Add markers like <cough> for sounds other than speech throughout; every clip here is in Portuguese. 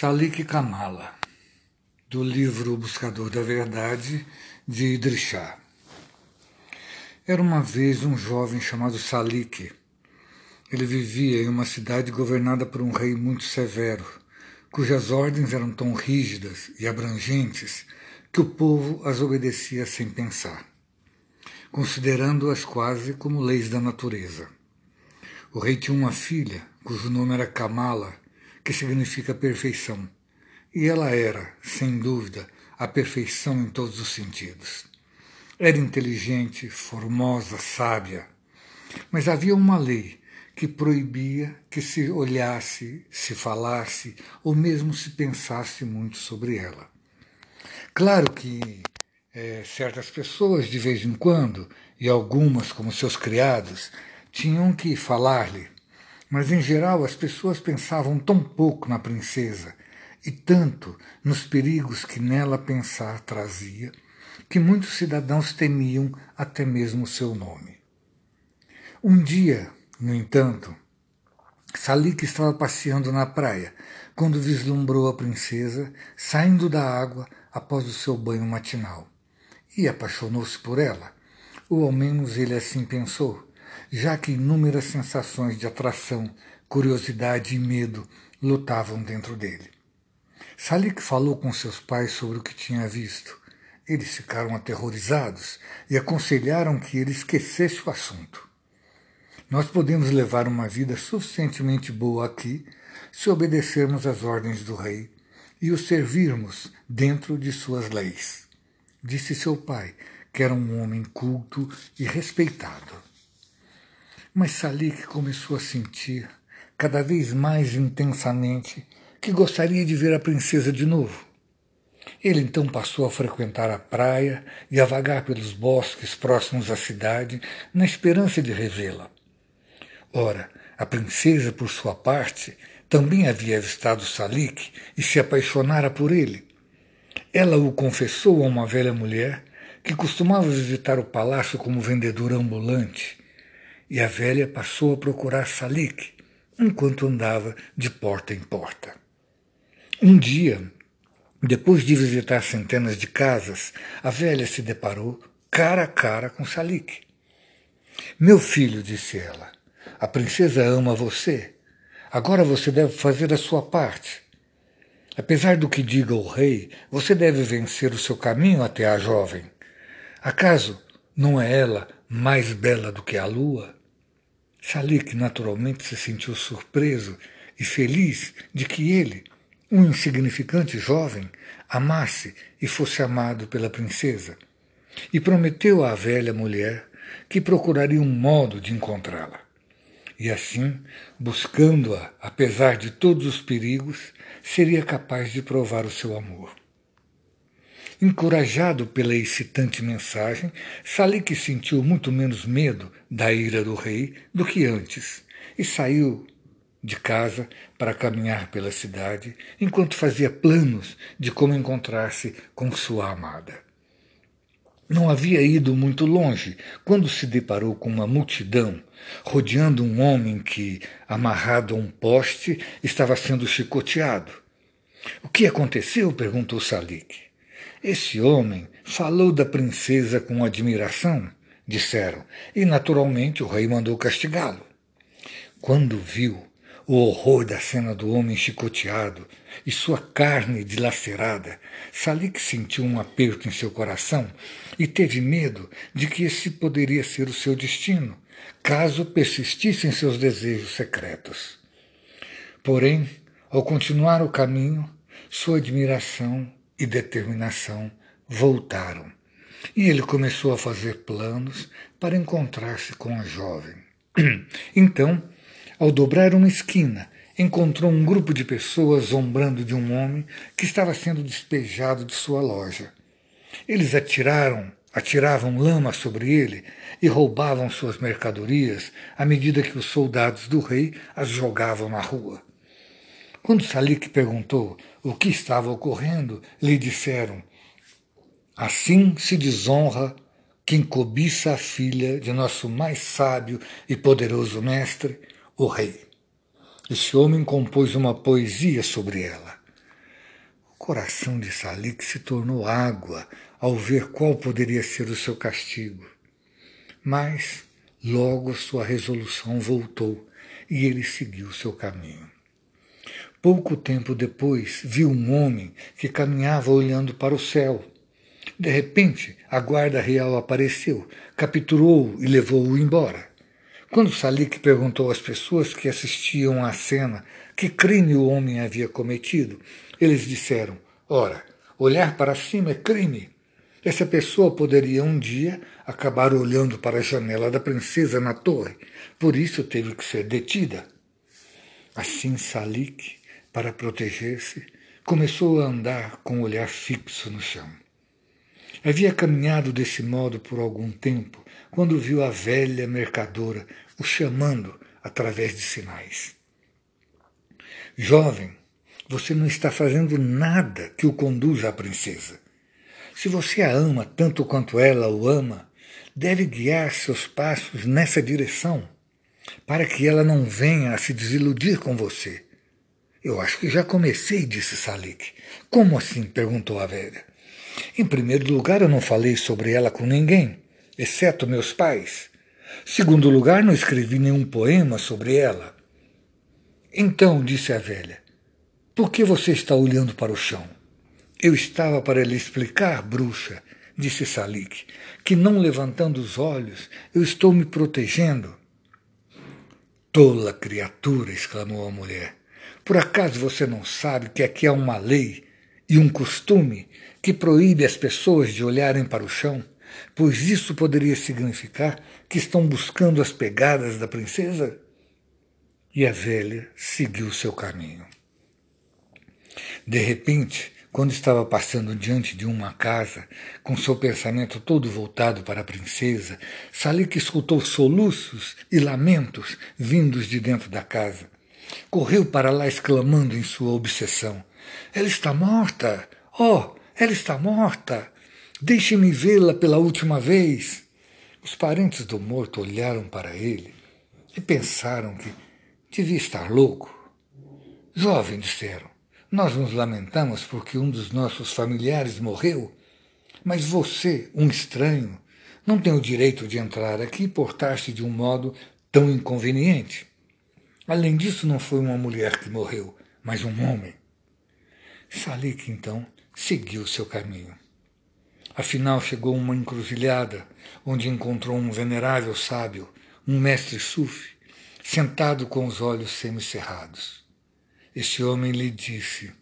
Salik Kamala, do livro Buscador da Verdade, de Idris Era uma vez um jovem chamado Salik. Ele vivia em uma cidade governada por um rei muito severo, cujas ordens eram tão rígidas e abrangentes que o povo as obedecia sem pensar, considerando-as quase como leis da natureza. O rei tinha uma filha, cujo nome era Kamala, que significa perfeição. E ela era, sem dúvida, a perfeição em todos os sentidos. Era inteligente, formosa, sábia. Mas havia uma lei que proibia que se olhasse, se falasse ou mesmo se pensasse muito sobre ela. Claro que é, certas pessoas, de vez em quando, e algumas, como seus criados, tinham que falar-lhe mas em geral as pessoas pensavam tão pouco na princesa e tanto nos perigos que nela pensar trazia, que muitos cidadãos temiam até mesmo seu nome. Um dia, no entanto, Salik estava passeando na praia quando vislumbrou a princesa saindo da água após o seu banho matinal e apaixonou-se por ela, ou ao menos ele assim pensou já que inúmeras sensações de atração, curiosidade e medo lutavam dentro dele. Salik falou com seus pais sobre o que tinha visto. Eles ficaram aterrorizados e aconselharam que ele esquecesse o assunto. Nós podemos levar uma vida suficientemente boa aqui se obedecermos às ordens do rei e o servirmos dentro de suas leis, disse seu pai, que era um homem culto e respeitado. Mas Salik começou a sentir, cada vez mais intensamente, que gostaria de ver a princesa de novo. Ele então passou a frequentar a praia e a vagar pelos bosques próximos à cidade, na esperança de revê-la. Ora, a princesa, por sua parte, também havia avistado Salik e se apaixonara por ele. Ela o confessou a uma velha mulher que costumava visitar o palácio como vendedora ambulante e a velha passou a procurar Salik enquanto andava de porta em porta. Um dia, depois de visitar centenas de casas, a velha se deparou cara a cara com Salik. Meu filho, disse ela, a princesa ama você. Agora você deve fazer a sua parte. Apesar do que diga o rei, você deve vencer o seu caminho até a jovem. Acaso não é ela mais bela do que a lua? Salik naturalmente se sentiu surpreso e feliz de que ele, um insignificante jovem, amasse e fosse amado pela princesa, e prometeu à velha mulher que procuraria um modo de encontrá-la. E assim, buscando-a, apesar de todos os perigos, seria capaz de provar o seu amor. Encorajado pela excitante mensagem, Salik sentiu muito menos medo da ira do rei do que antes e saiu de casa para caminhar pela cidade enquanto fazia planos de como encontrar-se com sua amada. Não havia ido muito longe quando se deparou com uma multidão rodeando um homem que, amarrado a um poste, estava sendo chicoteado. O que aconteceu? perguntou Salik. Esse homem falou da princesa com admiração, disseram, e naturalmente o rei mandou castigá-lo. Quando viu o horror da cena do homem chicoteado e sua carne dilacerada, Salik sentiu um aperto em seu coração e teve medo de que esse poderia ser o seu destino, caso persistisse em seus desejos secretos. Porém, ao continuar o caminho, sua admiração e determinação voltaram. E ele começou a fazer planos para encontrar-se com a jovem. <clears throat> Então, ao dobrar uma esquina, encontrou um grupo de pessoas zombrando de um homem que estava sendo despejado de sua loja. Eles atiraram, atiravam lama sobre ele e roubavam suas mercadorias à medida que os soldados do rei as jogavam na rua. Quando Salik perguntou o que estava ocorrendo, lhe disseram: Assim se desonra quem cobiça a filha de nosso mais sábio e poderoso mestre, o rei. Esse homem compôs uma poesia sobre ela. O coração de Salik se tornou água ao ver qual poderia ser o seu castigo. Mas logo sua resolução voltou e ele seguiu seu caminho. Pouco tempo depois, viu um homem que caminhava olhando para o céu. De repente, a guarda real apareceu, capturou-o e levou-o embora. Quando Salik perguntou às pessoas que assistiam à cena que crime o homem havia cometido, eles disseram: Ora, olhar para cima é crime. Essa pessoa poderia um dia acabar olhando para a janela da princesa na torre, por isso teve que ser detida. Assim Salik, para proteger-se, começou a andar com o olhar fixo no chão. Havia caminhado desse modo por algum tempo, quando viu a velha mercadora o chamando através de sinais. Jovem, você não está fazendo nada que o conduza à princesa. Se você a ama tanto quanto ela o ama, deve guiar seus passos nessa direção, para que ela não venha a se desiludir com você. Eu acho que já comecei, disse Salik. Como assim? perguntou a velha. Em primeiro lugar, eu não falei sobre ela com ninguém, exceto meus pais. Segundo lugar, não escrevi nenhum poema sobre ela. Então, disse a velha, por que você está olhando para o chão? Eu estava para lhe explicar, bruxa, disse Salik, que não levantando os olhos, eu estou me protegendo. Tola criatura! exclamou a mulher. Por acaso você não sabe que aqui há uma lei e um costume que proíbe as pessoas de olharem para o chão? Pois isso poderia significar que estão buscando as pegadas da princesa? E a velha seguiu seu caminho. De repente, quando estava passando diante de uma casa, com seu pensamento todo voltado para a princesa, Salik escutou soluços e lamentos vindos de dentro da casa. Correu para lá exclamando em sua obsessão: Ela está morta! Oh, ela está morta! Deixe-me vê-la pela última vez! Os parentes do morto olharam para ele e pensaram que Devia estar louco. Jovem, disseram, nós nos lamentamos porque um dos nossos familiares morreu, mas você, um estranho, não tem o direito de entrar aqui e portar-se de um modo tão inconveniente. Além disso, não foi uma mulher que morreu, mas um homem. Salik, então, seguiu seu caminho. Afinal, chegou uma encruzilhada, onde encontrou um venerável sábio, um mestre sufi, sentado com os olhos semicerrados. Este homem lhe disse: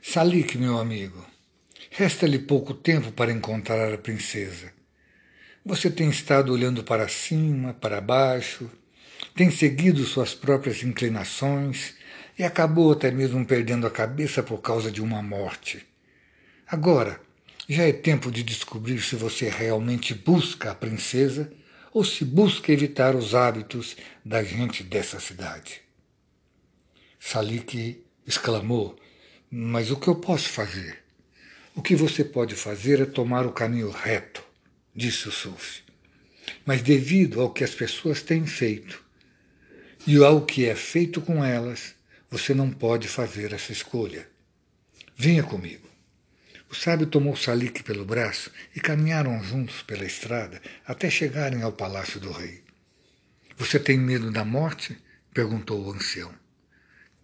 Salik, meu amigo, resta-lhe pouco tempo para encontrar a princesa. Você tem estado olhando para cima, para baixo, tem seguido suas próprias inclinações e acabou até mesmo perdendo a cabeça por causa de uma morte. Agora, já é tempo de descobrir se você realmente busca a princesa ou se busca evitar os hábitos da gente dessa cidade. Salik exclamou: Mas o que eu posso fazer? O que você pode fazer é tomar o caminho reto, disse o Sufi. Mas devido ao que as pessoas têm feito e ao que é feito com elas, você não pode fazer essa escolha. Venha comigo. O sábio tomou Salik pelo braço e caminharam juntos pela estrada até chegarem ao palácio do rei. Você tem medo da morte? perguntou o ancião.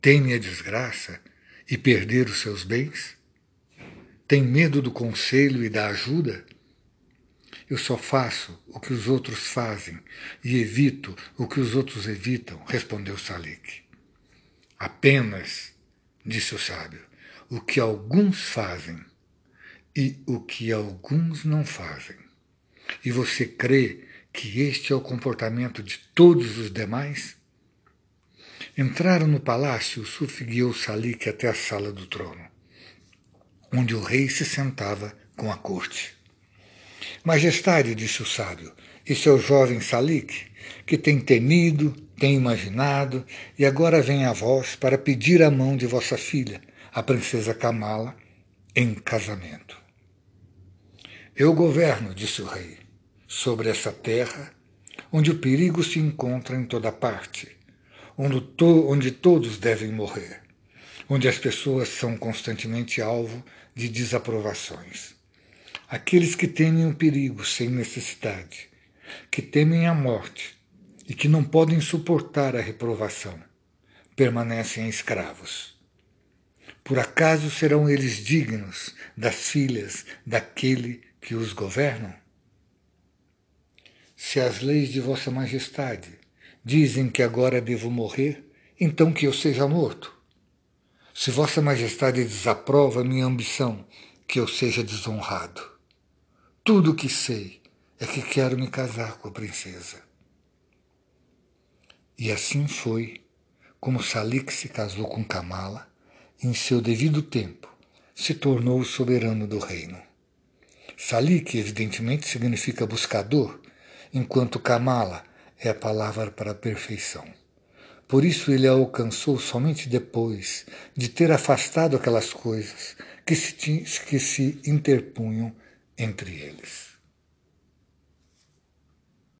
Teme a desgraça e perder os seus bens? Tem medo do conselho e da ajuda? Eu só faço o que os outros fazem e evito o que os outros evitam, respondeu Salik. Apenas, disse o sábio, o que alguns fazem e o que alguns não fazem. E você crê que este é o comportamento de todos os demais? Entraram no palácio, Suf guiou Salik até a sala do trono, onde o rei se sentava com a corte. Majestade, disse o sábio, esse é o jovem Salik, que tem temido, tem imaginado, e agora vem a vós para pedir a mão de vossa filha, a princesa Kamala, em casamento. Eu governo, disse o rei, sobre essa terra, onde o perigo se encontra em toda parte, onde, to onde todos devem morrer. onde as pessoas são constantemente alvo de desaprovações. Aqueles que temem o perigo sem necessidade, que temem a morte e que não podem suportar a reprovação, permanecem escravos. Por acaso serão eles dignos das filhas daquele que os governam? Se as leis de Vossa Majestade dizem que agora devo morrer, então que eu seja morto. Se Vossa Majestade desaprova minha ambição, que eu seja desonrado. Tudo o que sei é que quero me casar com a princesa. E assim foi como Salik se casou com Kamala, em seu devido tempo, se tornou o soberano do reino. Salik, evidentemente, significa buscador, enquanto Kamala é a palavra para a perfeição. Por isso ele a alcançou somente depois de ter afastado aquelas coisas que se, que se interpunham entre eles.